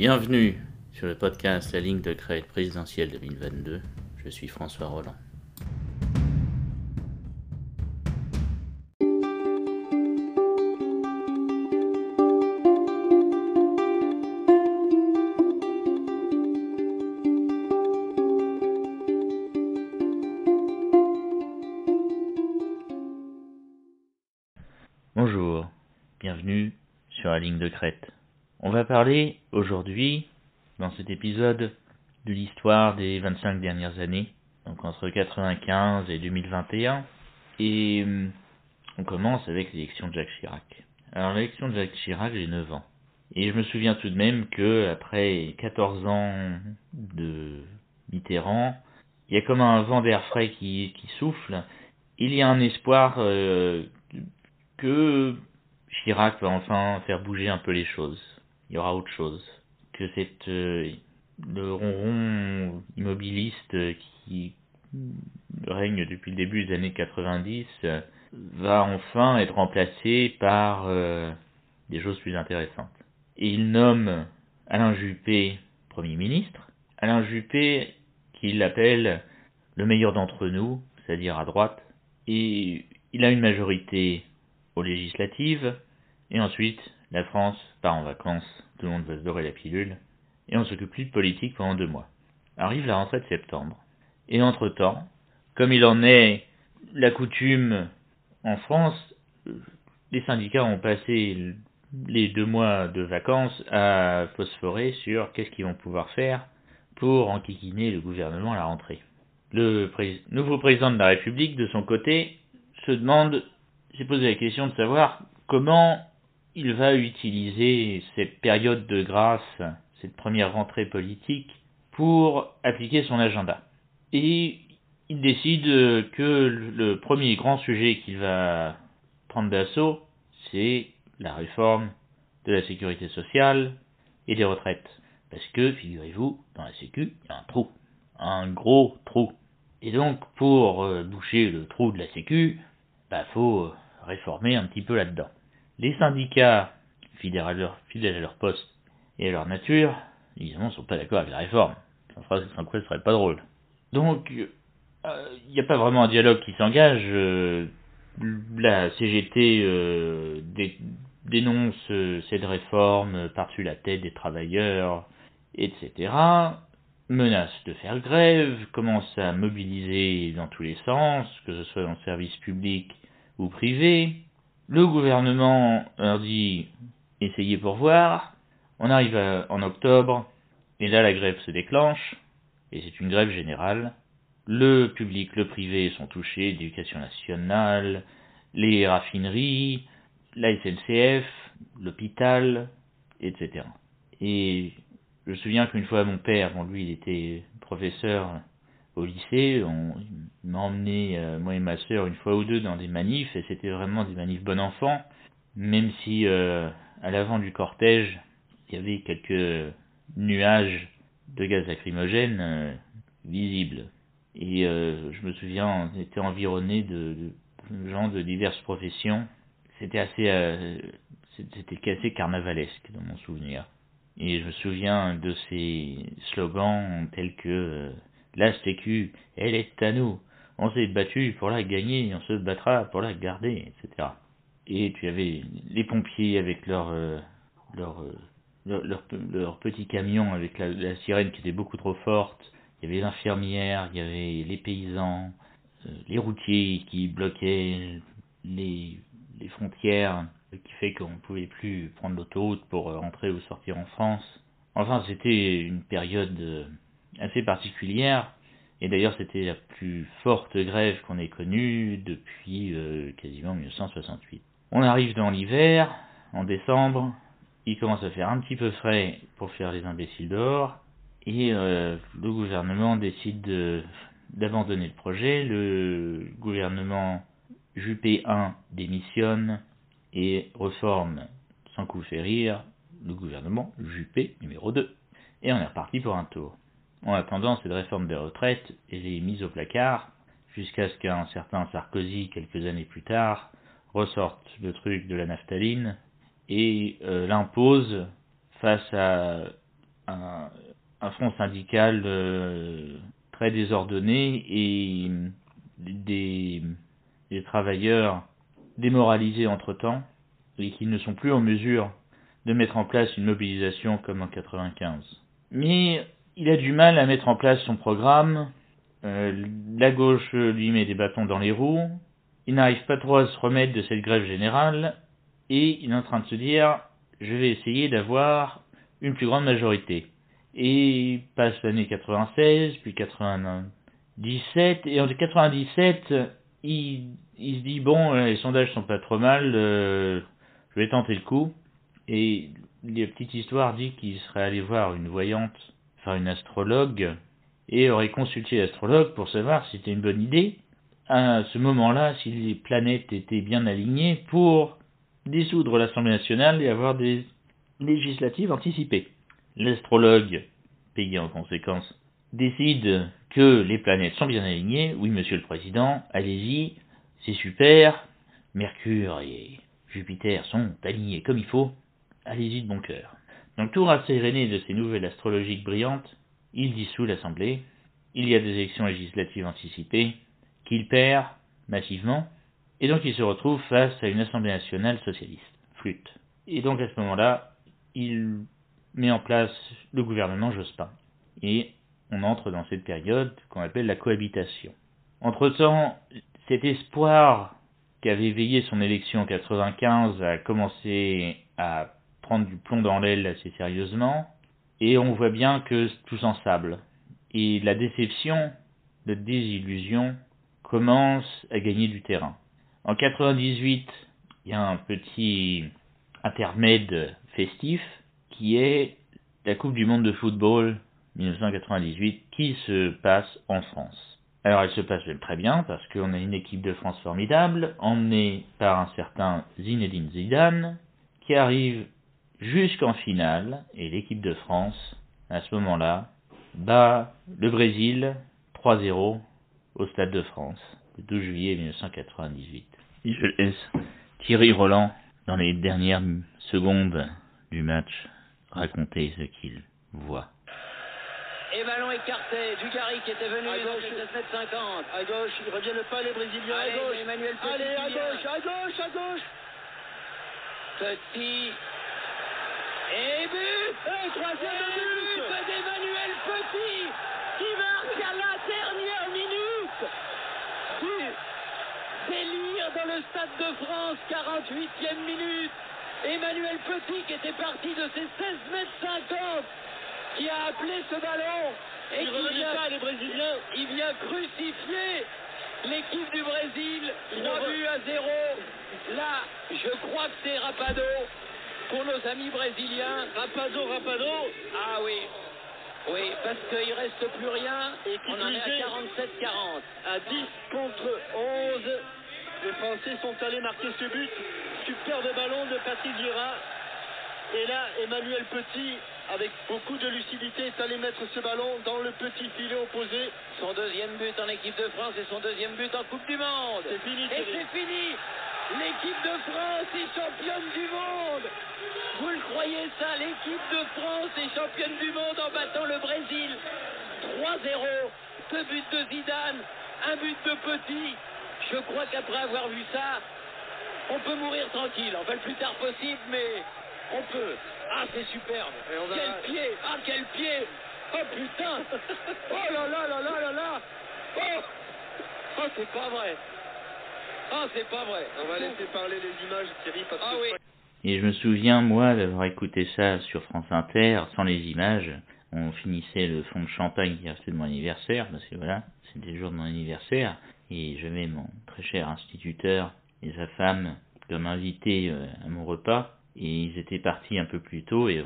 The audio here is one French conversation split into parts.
Bienvenue sur le podcast La ligne de crête présidentielle 2022. Je suis François Roland. Parler aujourd'hui, dans cet épisode, de l'histoire des 25 dernières années, donc entre 95 et 2021. Et hum, on commence avec l'élection de Jacques Chirac. Alors l'élection de Jacques Chirac, j'ai 9 ans. Et je me souviens tout de même que après 14 ans de Mitterrand, il y a comme un vent d'air frais qui, qui souffle. Il y a un espoir euh, que Chirac va enfin faire bouger un peu les choses. Il y aura autre chose. Que cette, euh, le ronron immobiliste qui règne depuis le début des années 90 euh, va enfin être remplacé par euh, des choses plus intéressantes. Et il nomme Alain Juppé Premier ministre. Alain Juppé, qu'il appelle le meilleur d'entre nous, c'est-à-dire à droite, et il a une majorité aux législatives, et ensuite la France part en vacances, tout le monde va se dorer la pilule, et on s'occupe plus de politique pendant deux mois. Arrive la rentrée de septembre, et entre-temps, comme il en est la coutume en France, les syndicats ont passé les deux mois de vacances à phosphorer sur qu'est-ce qu'ils vont pouvoir faire pour enquiquiner le gouvernement à la rentrée. Le nouveau président de la République, de son côté, se demande, s'est posé la question de savoir comment il va utiliser cette période de grâce, cette première rentrée politique, pour appliquer son agenda. Et il décide que le premier grand sujet qu'il va prendre d'assaut, c'est la réforme de la sécurité sociale et des retraites. Parce que, figurez-vous, dans la sécu, il y a un trou. Un gros trou. Et donc, pour euh, boucher le trou de la sécu, bah, faut réformer un petit peu là-dedans. Les syndicats, fidèles à, leur, poste et à leur nature, évidemment, ne sont pas d'accord avec la réforme. Sans, quoi ce serait pas drôle. Donc, il euh, n'y a pas vraiment un dialogue qui s'engage. Euh, la CGT euh, dé, dénonce cette réforme par-dessus la tête des travailleurs, etc. Menace de faire grève, commence à mobiliser dans tous les sens, que ce soit dans le service public ou privé. Le gouvernement leur dit essayez pour voir. On arrive à, en octobre, et là la grève se déclenche, et c'est une grève générale. Le public, le privé sont touchés, l'éducation nationale, les raffineries, la SNCF, l'hôpital, etc. Et je me souviens qu'une fois mon père, bon lui il était professeur au lycée, on m'a emmené, euh, moi et ma sœur, une fois ou deux dans des manifs, et c'était vraiment des manifs bon enfant, même si euh, à l'avant du cortège, il y avait quelques nuages de gaz lacrymogène euh, visibles. Et je me souviens, on était environné de, gens de diverses professions. C'était assez, c'était assez carnavalesque dans mon souvenir. Et je me souviens de ces slogans tels que la sécu, elle est à nous. On s'est battu pour la gagner, on se battra pour la garder, etc. Et tu avais les pompiers avec leur euh, leur, leur, petit camion avec la, sirène qui était beaucoup trop forte. Il y avait les infirmières, il y avait les paysans, euh, les routiers qui bloquaient les, les frontières, qui fait qu'on ne pouvait plus prendre l'autoroute pour entrer ou sortir en France. Enfin, c'était une période assez particulière. Et d'ailleurs, c'était la plus forte grève qu'on ait connue depuis euh, quasiment 1968. On arrive dans l'hiver, en décembre, il commence à faire un petit peu frais pour faire les imbéciles dehors, et euh, le gouvernement décide d'abandonner le projet. Le gouvernement Juppé 1 démissionne et reforme, sans coup rire, le gouvernement Juppé numéro 2. Et on est reparti pour un tour. En attendant, cette réforme des retraites, elle est mise au placard, jusqu'à ce qu'un certain Sarkozy, quelques années plus tard, ressorte le truc de la naphtaline et euh, l'impose face à un, front syndical très désordonné et des, des travailleurs démoralisés entre-temps et qui ne sont plus en mesure de mettre en place une mobilisation comme en 95. Mais il a du mal à mettre en place son programme. Euh, la gauche lui met des bâtons dans les roues. Il n'arrive pas trop à se remettre de cette grève générale. Et il est en train de se dire, je vais essayer d'avoir une plus grande majorité. Et il passe l'année 96, puis 97, et en 97, il, il se dit, bon, les sondages sont pas trop mal, euh, je vais tenter le coup. Et la petite histoire dit qu'il serait allé voir une voyante, enfin une astrologue, et aurait consulté l'astrologue pour savoir si c'était une bonne idée, à ce moment-là, si les planètes étaient bien alignées pour dissoudre l'Assemblée nationale et avoir des législatives anticipées. L'astrologue, payé en conséquence, décide que les planètes sont bien alignées. Oui, monsieur le président, allez-y, c'est super. Mercure et Jupiter sont alignés comme il faut allez-y de bon cœur. Donc tout rasséréné de ces nouvelles astrologiques brillantes, il dissout l'Assemblée, il y a des élections législatives anticipées, qu'il perd massivement, et donc il se retrouve face à une Assemblée nationale socialiste, flûte. Et donc à ce moment-là, il met en place le gouvernement Jospin. Et on entre dans cette période qu'on appelle la cohabitation. Entre-temps, cet espoir qu'avait veillé son élection en 95 a commencé à prendre du plomb dans l'aile assez sérieusement, et on voit bien que tout s'ensable. Et la déception, la désillusion commence à gagner du terrain. En 98, il y a un petit intermède festif qui est la Coupe du Monde de football 1998 qui se passe en France. Alors elle se passe très bien parce qu'on a une équipe de France formidable, emmenée par un certain Zinedine Zidane, qui arrive jusqu'en finale, et l'équipe de France, à ce moment-là, bat le Brésil 3-0 au Stade de France, le 12 juillet 1998. Et je laisse Thierry Roland, dans les dernières secondes du match, raconter ce qu'il voit. Et ballon écarté, Dugarry qui était venu à gauche, 7 50. À gauche, ils reviennent pas les Brésiliens, à gauche. Emmanuel Petit Allez, à gauche, à gauche, à gauche. Petit et but Et troisième but d'Emmanuel Petit qui marque à la dernière minute C'est lire dans le Stade de France, 48e minute. Emmanuel Petit qui était parti de ses 16 mètres 50 qui a appelé ce ballon et il qui vient, les Brésiliens. il vient crucifier l'équipe du Brésil, 3 buts à 0. Là, je crois que c'est Rapado pour nos amis brésiliens. Rapado, Rapado. Ah oui. Oui, parce qu'il reste plus rien. Et on en est à 47-40. À 10 contre 11. Les Français sont allés marquer ce but. Superbe ballon de Patrick Vieira. Et là, Emmanuel Petit, avec beaucoup de lucidité, est allé mettre ce ballon dans le petit filet opposé. Son deuxième but en équipe de France et son deuxième but en Coupe du Monde. C'est fini. Et c'est fini. L'équipe de France est championne du monde. Vous le croyez ça L'équipe de France est championne du monde en battant le Brésil. 3-0. Deux buts de Zidane, un but de Petit. Je crois qu'après avoir vu ça, on peut mourir tranquille. Enfin, le plus tard possible, mais on peut. Ah, c'est superbe. Quel pied Ah, quel pied Oh putain Oh là là là là là là Oh Oh, c'est pas vrai ah, c'est pas vrai. On va laisser parler les images, Thierry, parce ah, oui. Et je me souviens, moi, d'avoir écouté ça sur France Inter, sans les images. On finissait le fond de champagne qui restait de mon anniversaire, parce que voilà, c'était le jour de mon anniversaire. Et j'avais mon très cher instituteur et sa femme comme invités euh, à mon repas. Et ils étaient partis un peu plus tôt, et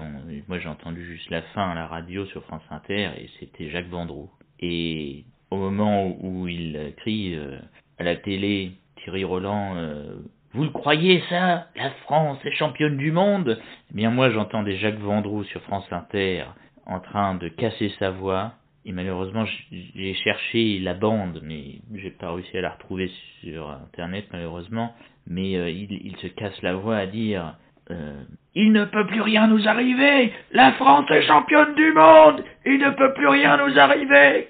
moi j'ai entendu juste la fin à la radio sur France Inter, et c'était Jacques Vendroux. Et au moment où il crie euh, à la télé Thierry Roland, euh, vous le croyez ça La France est championne du monde? Eh bien moi j'entendais Jacques Vendroux sur France Inter en train de casser sa voix. Et malheureusement, j'ai cherché la bande, mais j'ai pas réussi à la retrouver sur internet malheureusement. Mais euh, il, il, se casse la voix à dire euh, Il ne peut plus rien nous arriver La France est championne du monde Il ne peut plus rien nous arriver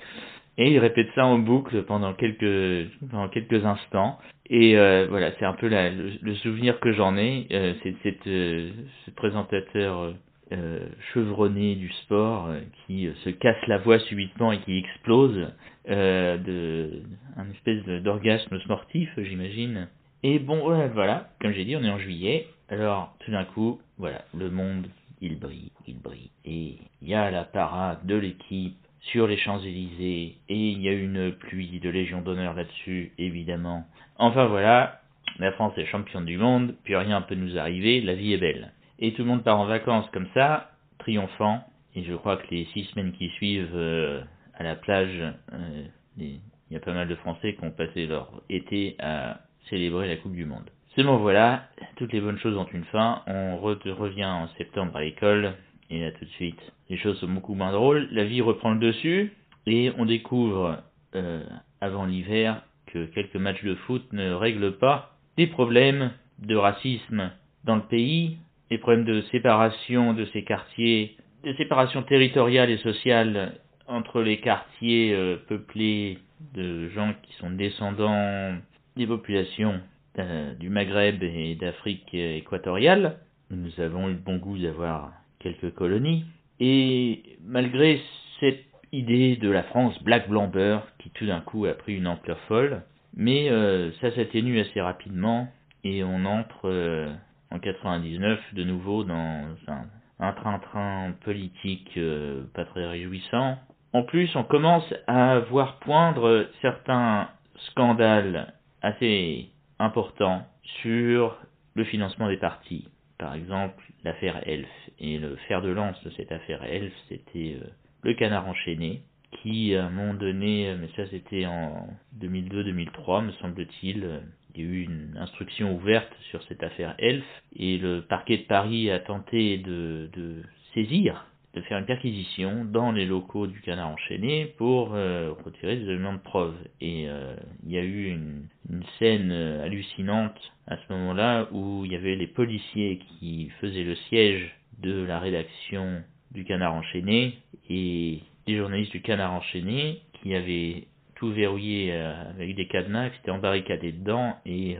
Et il répète ça en boucle pendant quelques, pendant quelques instants. Et euh, voilà, c'est un peu la, le, souvenir que j'en ai. Euh, c'est ce présentateur chevronné du sport qui se casse la voix subitement et qui explose de un espèce d'orgasme sportif, j'imagine. Et bon, voilà, comme j'ai dit, on est en juillet. Alors, tout d'un coup, voilà, le monde, il brille, il brille. Et il y a la parade de l'équipe sur les Champs-Élysées, et il y a une pluie de Légion d'honneur là-dessus, évidemment. Enfin voilà, la France est championne du monde, puis rien ne peut nous arriver, la vie est belle. Et tout le monde part en vacances comme ça, triomphant, et je crois que les six semaines qui suivent euh, à la plage, euh, il y a pas mal de Français qui ont passé leur été à célébrer la Coupe du Monde. C'est bon voilà, toutes les bonnes choses ont une fin, on revient en septembre à l'école, et là tout de suite, les choses sont beaucoup moins drôles, la vie reprend le dessus, et on découvre euh, avant l'hiver que quelques matchs de foot ne règlent pas les problèmes de racisme dans le pays, les problèmes de séparation de ces quartiers, de séparation territoriale et sociale entre les quartiers euh, peuplés de gens qui sont descendants des populations euh, du Maghreb et d'Afrique équatoriale. Nous avons eu le bon goût d'avoir quelques colonies. Et malgré cette idée de la France black blanc beurre qui tout d'un coup a pris une ampleur folle, mais euh, ça s'atténue assez rapidement et on entre euh, en 99 de nouveau dans un train-train politique pas très réjouissant. En plus, on commence à voir poindre certains scandales assez important sur le financement des partis. Par exemple, l'affaire Elf. Et le fer de lance de cette affaire Elf, c'était euh, le canard enchaîné, qui, à un moment donné, euh, mais ça c'était en 2002-2003, me semble-t-il, euh, il y a eu une instruction ouverte sur cette affaire Elf, et le parquet de Paris a tenté de, de saisir de faire une perquisition dans les locaux du canard enchaîné pour euh, retirer des éléments de preuve. Et euh, il y a eu une, scène euh, hallucinante à ce moment-là où il y avait les policiers qui faisaient le siège de la rédaction du canard enchaîné et les journalistes du canard enchaîné qui avaient tout verrouillé avec des cadenas, qui s'étaient embarricadés dedans et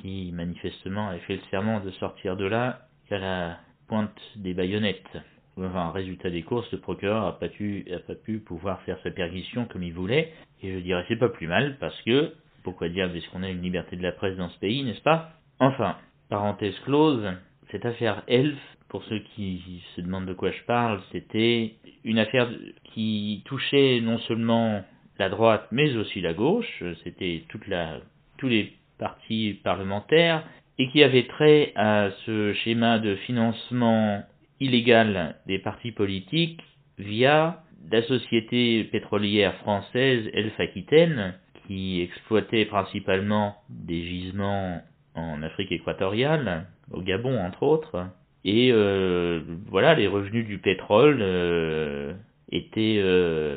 qui manifestement avaient fait le serment de sortir de là à la pointe des baïonnettes enfin, résultat des courses, le procureur n'a pas, pu, pas pu pouvoir faire sa perquisition comme il voulait. Et je dirais c'est pas plus mal parce que, pourquoi dire, qu'on a une liberté de la presse dans ce pays, n'est-ce pas? Enfin, parenthèse close, cette affaire Elf, pour ceux qui se demandent de quoi je parle, c'était une affaire qui touchait non seulement la droite mais aussi la gauche, c'était toute la, tous les partis parlementaires, et qui avait trait à ce schéma de financement illégale des partis politiques via la société pétrolière française Elf Aquitaine, qui exploitait principalement des gisements en Afrique équatoriale, au Gabon entre autres. Et euh, voilà, les revenus du pétrole euh, étaient euh,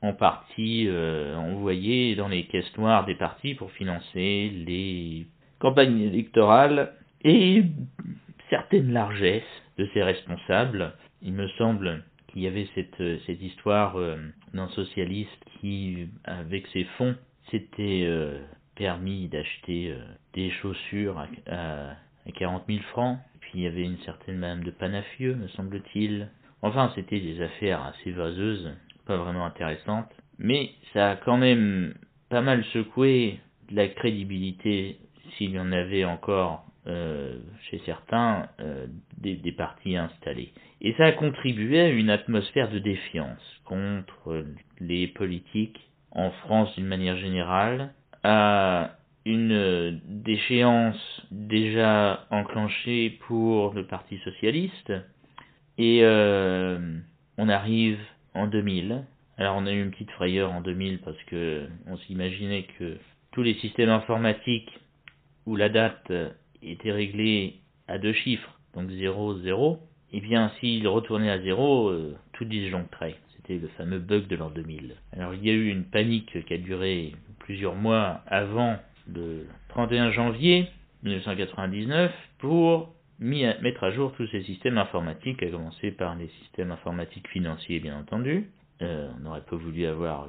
en partie envoyés dans les caisses noires des partis pour financer les campagnes électorales et certaines largesses de ses responsables. Il me semble qu'il y avait cette, cette histoire euh, d'un socialiste qui, avec ses fonds, s'était euh, permis d'acheter euh, des chaussures à, à, 40 000 francs. Puis il y avait une certaine Madame de Panafieux, me semble-t-il. Enfin, c'était des affaires assez vaseuses, pas vraiment intéressantes. Mais ça a quand même pas mal secoué la crédibilité, s'il y en avait encore euh, chez certains euh, des, partis installés. Et ça a contribué à une atmosphère de défiance contre les politiques en France d'une manière générale, à une déchéance déjà enclenchée pour le Parti socialiste, et euh, on arrive en 2000. Alors on a eu une petite frayeur en 2000 parce que on s'imaginait que tous les systèmes informatiques où la date était réglé à deux chiffres, donc 0, 0, et bien s'il retournait à 0, euh, tout disjoncterait. C'était le fameux bug de l'an 2000. Alors il y a eu une panique qui a duré plusieurs mois avant le 31 janvier 1999 pour mettre à jour tous ces systèmes informatiques, à commencer par les systèmes informatiques financiers, bien entendu. Euh, on aurait pas voulu avoir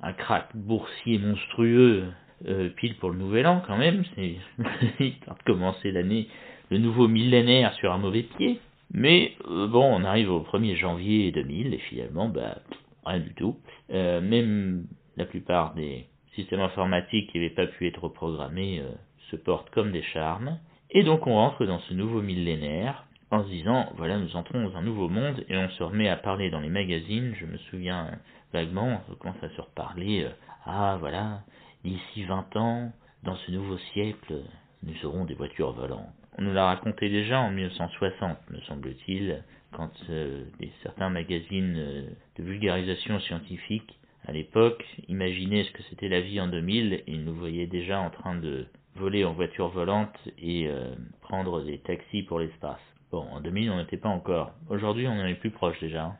un crack boursier monstrueux euh, pile pour le nouvel an quand même, c'est histoire de commencer l'année, le nouveau millénaire sur un mauvais pied. Mais euh, bon, on arrive au 1er janvier 2000 et finalement, bah, rien du tout. Euh, même la plupart des systèmes informatiques qui n'avaient pas pu être reprogrammés se portent comme des charmes. Et donc on rentre dans ce nouveau millénaire en se disant, voilà, nous entrons dans un nouveau monde et on se remet à parler dans les magazines. Je me souviens vaguement, on commence à se reparler, ah voilà, d'ici 20 ans, dans ce nouveau siècle, nous aurons des voitures volantes. On nous l'a raconté déjà en 1960, me semble-t-il, quand euh, certains magazines euh, de vulgarisation scientifique à l'époque imaginaient ce que c'était la vie en 2000 et nous voyaient déjà en train de voler en voiture volante et euh, prendre des taxis pour l'espace. Bon, en 2000 on n'était pas encore. Aujourd'hui on en est plus proche déjà.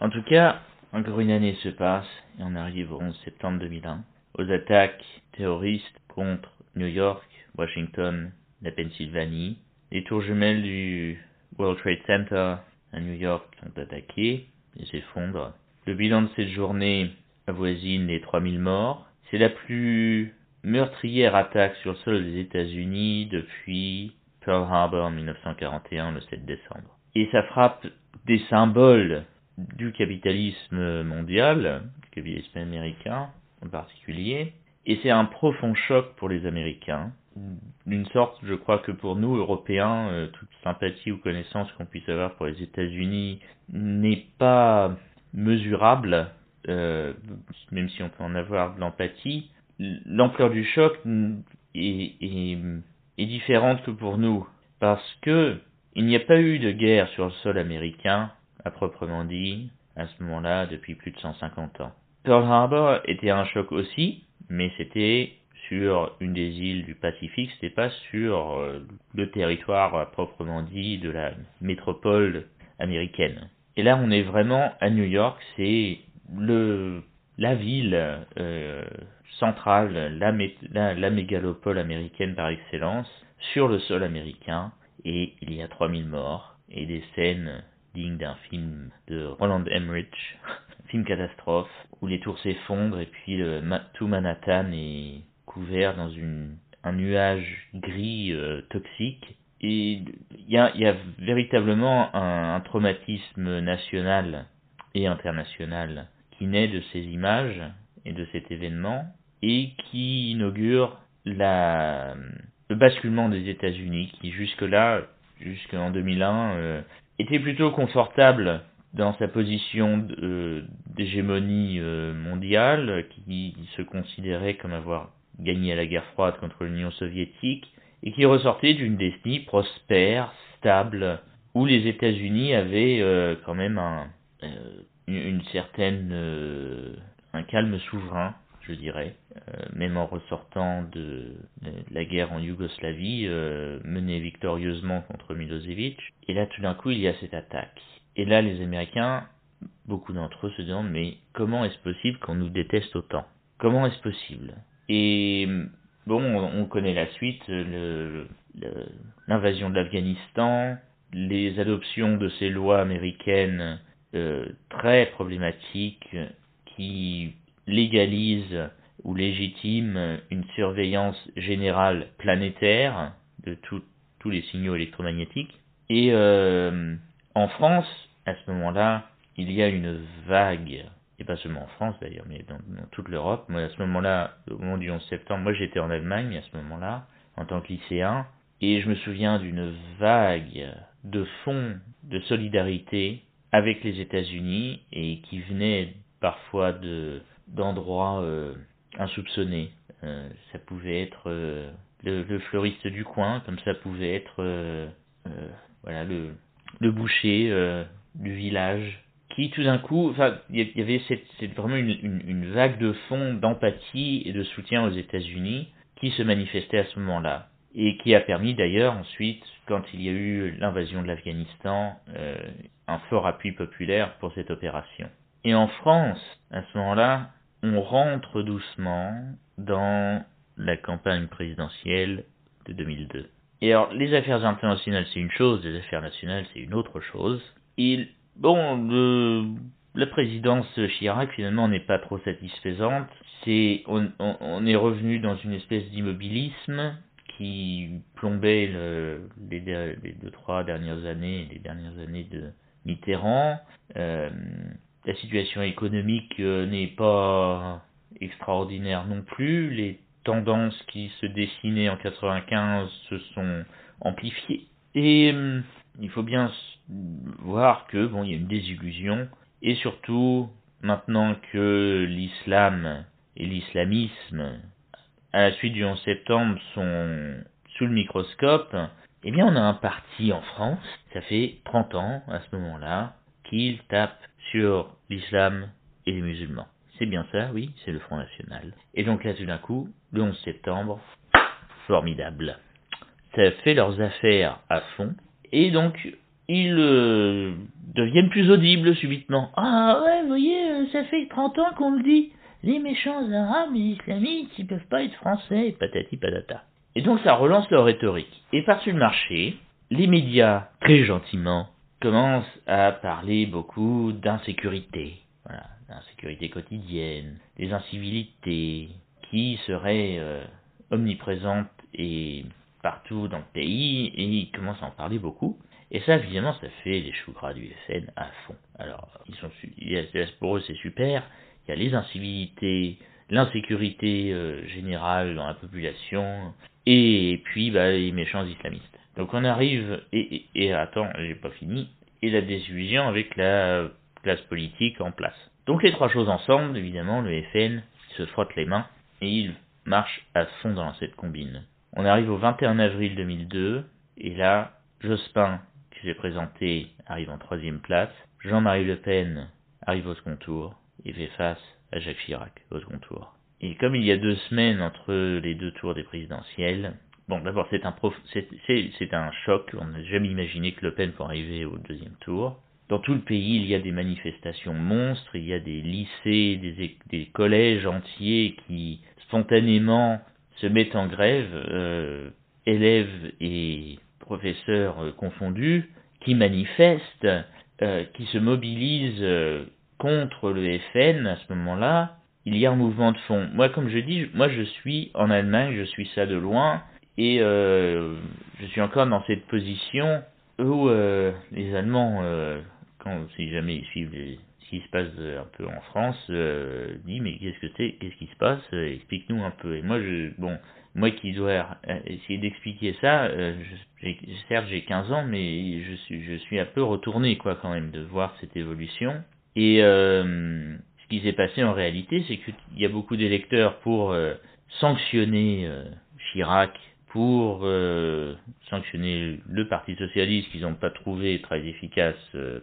En tout cas, encore une année se passe et on arrive au 11 septembre 2001 aux attaques terroristes contre New York, Washington, la Pennsylvanie. Les tours jumelles du World Trade Center à New York sont attaquées et s'effondrent. Le bilan de cette journée avoisine les 3000 morts. C'est la plus meurtrière attaque sur le sol des États-Unis depuis Pearl Harbor en 1941, le 7 décembre. Et ça frappe des symboles du capitalisme mondial, du capitalisme américain en particulier, et c'est un profond choc pour les Américains. D'une sorte, je crois que pour nous, Européens, euh, toute sympathie ou connaissance qu'on puisse avoir pour les États-Unis n'est pas mesurable, euh, même si on peut en avoir de l'empathie. L'ampleur du choc est, est, est différente que pour nous, parce que il n'y a pas eu de guerre sur le sol américain, à proprement dit, à ce moment-là, depuis plus de 150 ans. Pearl Harbor était un choc aussi, mais c'était sur une des îles du Pacifique, c'était pas sur euh, le territoire proprement dit de la métropole américaine. Et là, on est vraiment à New York, c'est le la ville euh, centrale, la, la, la, mégalopole américaine par excellence, sur le sol américain, et il y a 3000 morts, et des scènes dignes d'un film de Roland Emmerich, film catastrophe, où les tours s'effondrent et puis le, tout Manhattan est couvert dans une, un nuage gris euh, toxique. Et il y a, y a, véritablement un, un, traumatisme national et international qui naît de ces images et de cet événement et qui inaugure la, le basculement des États-Unis qui jusque-là, jusqu'en 2001, euh, était plutôt confortable dans sa position euh, d'hégémonie euh, mondiale, qui se considérait comme avoir gagné à la guerre froide contre l'Union soviétique, et qui ressortait d'une décennie prospère, stable, où les États-Unis avaient euh, quand même un, une certaine un calme souverain, je dirais, même en ressortant de, de, la guerre en Yougoslavie, menée victorieusement contre Milosevic. Et là, tout d'un coup, il y a cette attaque. Et là, les Américains, beaucoup d'entre eux se demandent, mais comment est-ce possible qu'on nous déteste autant? Comment est-ce possible? Et bon, on connaît la suite, l'invasion le, de l'Afghanistan, les adoptions de ces lois américaines euh, très problématiques qui légalisent ou légitiment une surveillance générale planétaire de tous les signaux électromagnétiques. Et euh, en France, à ce moment-là, il y a une vague, et pas seulement en France d'ailleurs, mais dans, toute l'Europe. Moi, à ce moment-là, au moment du 11 septembre, moi j'étais en Allemagne à ce moment-là, en tant que lycéen, et je me souviens d'une vague de fonds de solidarité avec les États-Unis et qui venait parfois de d'endroits euh, insoupçonnés. Euh, ça pouvait être euh, le, le, fleuriste du coin, comme ça pouvait être voilà le le boucher du village, qui tout d'un coup, enfin, il y avait cette, vraiment une, vague de fond d'empathie et de soutien aux États-Unis qui se manifestait à ce moment-là, et qui a permis d'ailleurs ensuite, quand il y a eu l'invasion de l'Afghanistan, euh, un fort appui populaire pour cette opération. Et en France, à ce moment-là, on rentre doucement dans la campagne présidentielle de 2002. Et alors, les affaires internationales, c'est une chose, les affaires nationales, c'est une autre chose. Il, bon, la présidence Chirac, finalement, n'est pas trop satisfaisante. On, est revenu dans une espèce d'immobilisme qui plombait le, les, deux, trois dernières années, les dernières années de Mitterrand. Euh, la situation économique euh, n'est pas extraordinaire non plus. Les tendances qui se dessinaient en 95 se sont amplifiées. Et euh, il faut bien voir que bon, il y a une désillusion. Et surtout, maintenant que l'islam et l'islamisme à la suite du 11 septembre sont sous le microscope, eh bien on a un parti en France, ça fait 30 ans à ce moment-là, qu'il tape sur l'islam et les musulmans. C'est bien ça, oui, c'est le Front National. Et donc là tout d'un coup, le 11 septembre, formidable. Ça fait leurs affaires à fond, et donc ils euh, deviennent plus audibles subitement. Ah ouais, vous voyez, euh, ça fait 30 ans qu'on le dit les méchants arabes, les islamites, ils peuvent pas être français, patati patata. Et donc ça relance leur rhétorique. Et par-dessus le marché, les médias, très gentiment, commencent à parler beaucoup d'insécurité. Voilà, d'insécurité quotidienne, des incivilités qui seraient euh, omniprésentes et partout dans le pays, et ils commencent à en parler beaucoup. Et ça, évidemment, ça fait les choux gras du FN à fond. Alors, ils sont, pour eux, c'est super, il y a les incivilités, l'insécurité euh, générale dans la population, et puis bah, les méchants islamistes. Donc on arrive, et, et, et attends, j'ai pas fini, et la désillusion avec la classe politique en place. Donc les trois choses ensemble, évidemment, le FN se frotte les mains, et il marche à fond dans cette combine. On arrive au 21 avril 2002, et là, Jospin, qui s'est présenté, arrive en troisième place, Jean-Marie Le Pen arrive au second tour, et fait face à Jacques Chirac au second tour. Et comme il y a deux semaines entre les deux tours des présidentielles, bon d'abord c'est un, choc, on n'a jamais imaginé que Le Pen pourrait arriver au deuxième tour. Dans tout le pays, il y a des manifestations monstres, il y a des lycées, des, des collèges entiers qui spontanément se mettent en grève, euh, élèves et professeurs euh, confondus, qui manifestent, euh, qui se mobilisent contre le FN à ce moment-là, il y a un mouvement de fond. Moi, comme je dis, moi je suis en Allemagne, je suis ça de loin, et euh, je suis encore dans cette position où euh, les Allemands, euh, quand si jamais ils suivent ce qui se passe un peu en France, disent mais qu'est-ce que c'est, qu'est-ce qui se passe, explique-nous un peu. Et moi, je, bon, moi qui dois essayer d'expliquer ça, certes j'ai 15 ans, mais je suis, je suis un peu retourné quoi quand même de voir cette évolution. Et euh, ce qui s'est passé en réalité, c'est qu'il y a beaucoup d'électeurs pour euh, sanctionner euh, Chirac, pour sanctionner le Parti socialiste qu'ils n'ont pas trouvé très efficace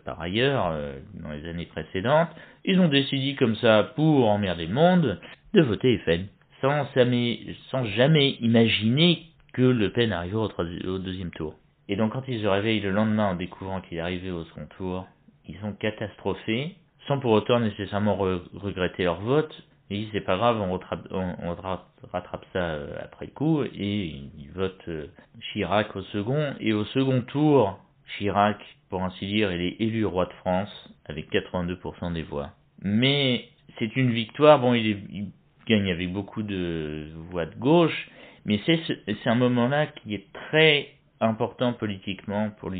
par ailleurs dans les années précédentes. Ils ont décidé comme ça, pour emmerder le monde, de voter FN, sans jamais, sans jamais imaginer que Le Pen arriverait au, deuxième tour. Et donc quand ils se réveillent le lendemain en découvrant qu'il est arrivé au second tour, ils sont catastrophés, sans pour autant nécessairement regretter leur vote. Ils c'est pas grave, on, rattrape, ça euh, après coup, et ils votent euh, Chirac au second. Et au second tour, Chirac, pour ainsi dire, il est élu roi de France avec 82% des voix. Mais c'est une victoire, bon, il, il, gagne avec beaucoup de voix de gauche, mais c'est un moment-là qui est très important politiquement pour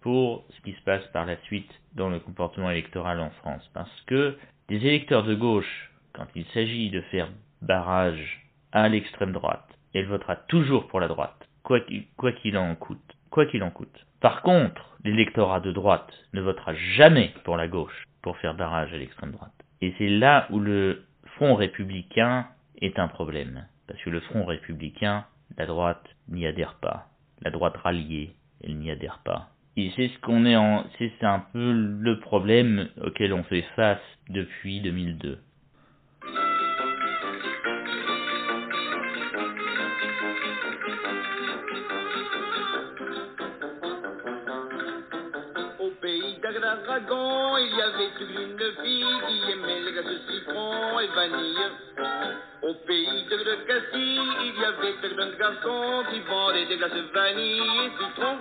pour ce qui se passe par la suite dans le comportement électoral en France. Parce que des électeurs de gauche, quand il s'agit de faire barrage à l'extrême droite, elle votera toujours pour la droite, quoi qu'il en coûte. Quoi qu'il en coûte. Par contre, l'électorat de droite ne votera jamais pour la gauche pour faire barrage à l'extrême droite. Et c'est là où le Front républicain est un problème. Parce que le Front républicain, la droite n'y adhère pas. La droite ralliée, elle n'y adhère pas. Et c'est ce qu'on est en, c'est un peu le problème auquel on fait face depuis 2002. d'Agragon, il y avait une fille qui aimait les gâteaux citron et vanille. Au pays de Castille, il y avait plein de garçons qui vendaient des glaces vanille et citron.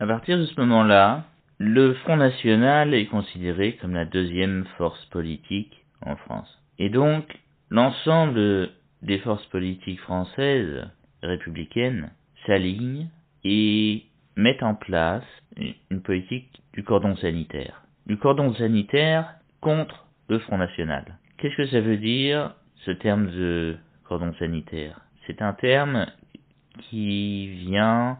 À partir de ce moment-là, le Front National est considéré comme la deuxième force politique en France. Et donc, l'ensemble des forces politiques françaises républicaines s'alignent et mettent en place une politique du cordon sanitaire. Du cordon sanitaire contre le Front National. Qu'est-ce que ça veut dire ce terme de cordon sanitaire? C'est un terme qui vient,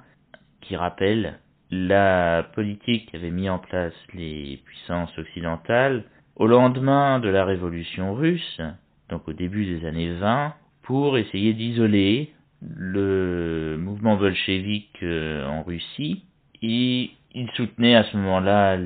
qui rappelle la politique qu'avaient mis en place les puissances occidentales au lendemain de la révolution russe, donc au début des années 20, pour essayer d'isoler le mouvement bolchevique euh, en Russie. Et il soutenait à ce moment-là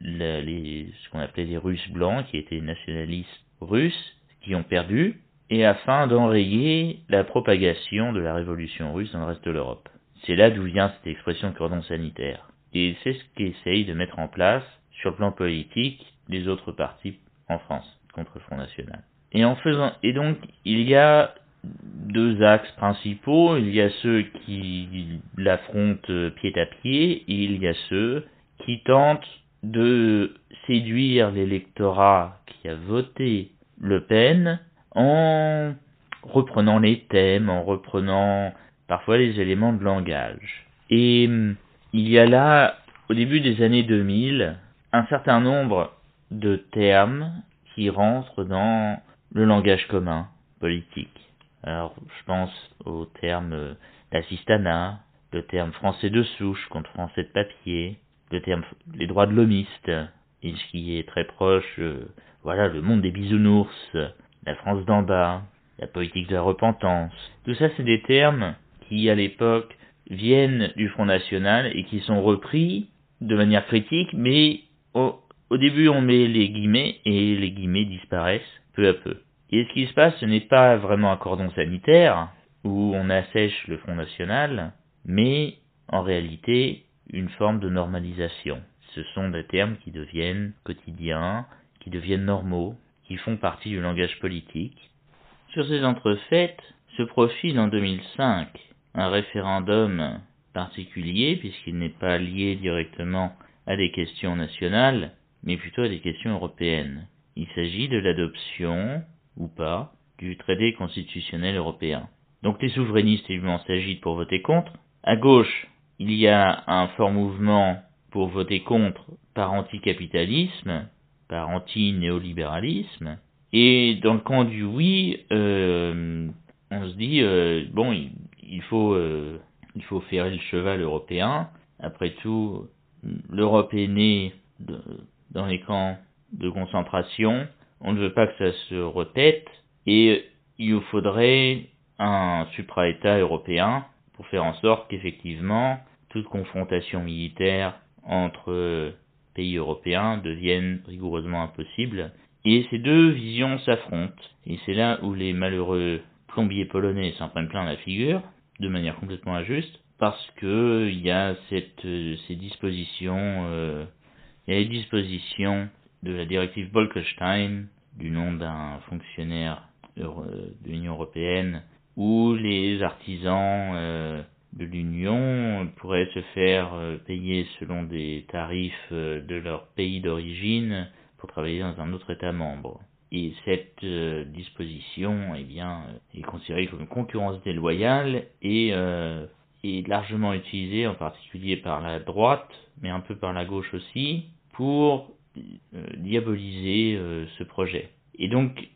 ce qu'on appelait les Russes blancs, qui étaient nationalistes russes, qui ont perdu, et afin d'enrayer la propagation de la révolution russe dans le reste de l'Europe. C'est là d'où vient cette expression cordon sanitaire. Et c'est ce qu'essayent de mettre en place, sur le plan politique, les autres partis en France, contre le Front National. Et en faisant, et donc, il y a deux axes principaux. Il y a ceux qui l'affrontent pied à pied, et il y a ceux qui tentent de séduire l'électorat qui a voté Le Pen en reprenant les thèmes, en reprenant parfois les éléments de langage. Et hum, il y a là, au début des années 2000, un certain nombre de termes qui rentrent dans le langage commun politique. Alors, je pense au terme euh, d'assistanat, le terme français de souche contre français de papier, le terme les droits de l'homiste, et ce qui est très proche, euh, voilà, le monde des bisounours, la France d'en bas, la politique de la repentance. Tout ça, c'est des termes qui, à l'époque, viennent du Front National et qui sont repris de manière critique, mais au, début on met les guillemets et les guillemets disparaissent peu à peu. Et ce qui se passe, ce n'est pas vraiment un cordon sanitaire où on assèche le Front National, mais en réalité une forme de normalisation. Ce sont des termes qui deviennent quotidiens, qui deviennent normaux, qui font partie du langage politique. Sur ces entrefaites se profile en 2005 un référendum particulier, puisqu'il n'est pas lié directement à des questions nationales, mais plutôt à des questions européennes. Il s'agit de l'adoption, ou pas, du traité constitutionnel européen. Donc les souverainistes évidemment s'agitent pour voter contre. À gauche, il y a un fort mouvement pour voter contre par anticapitalisme, par anti-néolibéralisme. Et dans le camp du oui, euh, on se dit, euh, bon, il faut, euh, il faut faire le cheval européen. Après tout, l'Europe est née dans les camps de concentration. On ne veut pas que ça se répète. Et il faudrait un supra-État européen pour faire en sorte qu'effectivement toute confrontation militaire entre pays européens devienne rigoureusement impossible. Et ces deux visions s'affrontent. Et c'est là où les malheureux plombiers polonais s'en prennent plein la figure de manière complètement injuste parce que il y a cette, euh, ces dispositions, euh, y a les dispositions de la directive Bolkestein, du nom d'un fonctionnaire de l'Union européenne, où les artisans euh, de l'Union pourraient se faire payer selon des tarifs de leur pays d'origine pour travailler dans un autre État membre. Et cette euh, disposition eh bien, est considérée comme une concurrence déloyale et euh, est largement utilisée en particulier par la droite, mais un peu par la gauche aussi, pour euh, diaboliser ce projet. Et donc,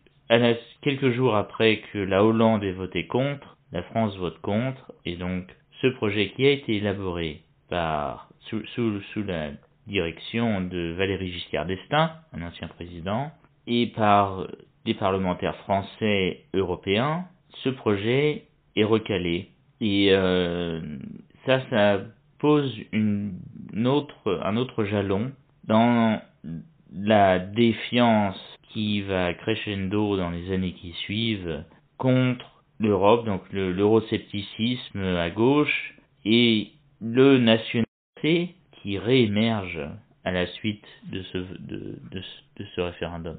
quelques jours après que la Hollande ait voté contre, la France vote contre, et donc ce projet qui a été élaboré par sous, sous, la direction de Valéry Giscard d'Estaing, un ancien président, et par des parlementaires français européens, ce projet est recalé. Et euh, ça, ça pose autre, un autre jalon dans la défiance qui va crescendo dans les années qui suivent contre l'Europe, donc l'euroscepticisme à gauche et le nationalité qui réémerge à la suite de ce référendum.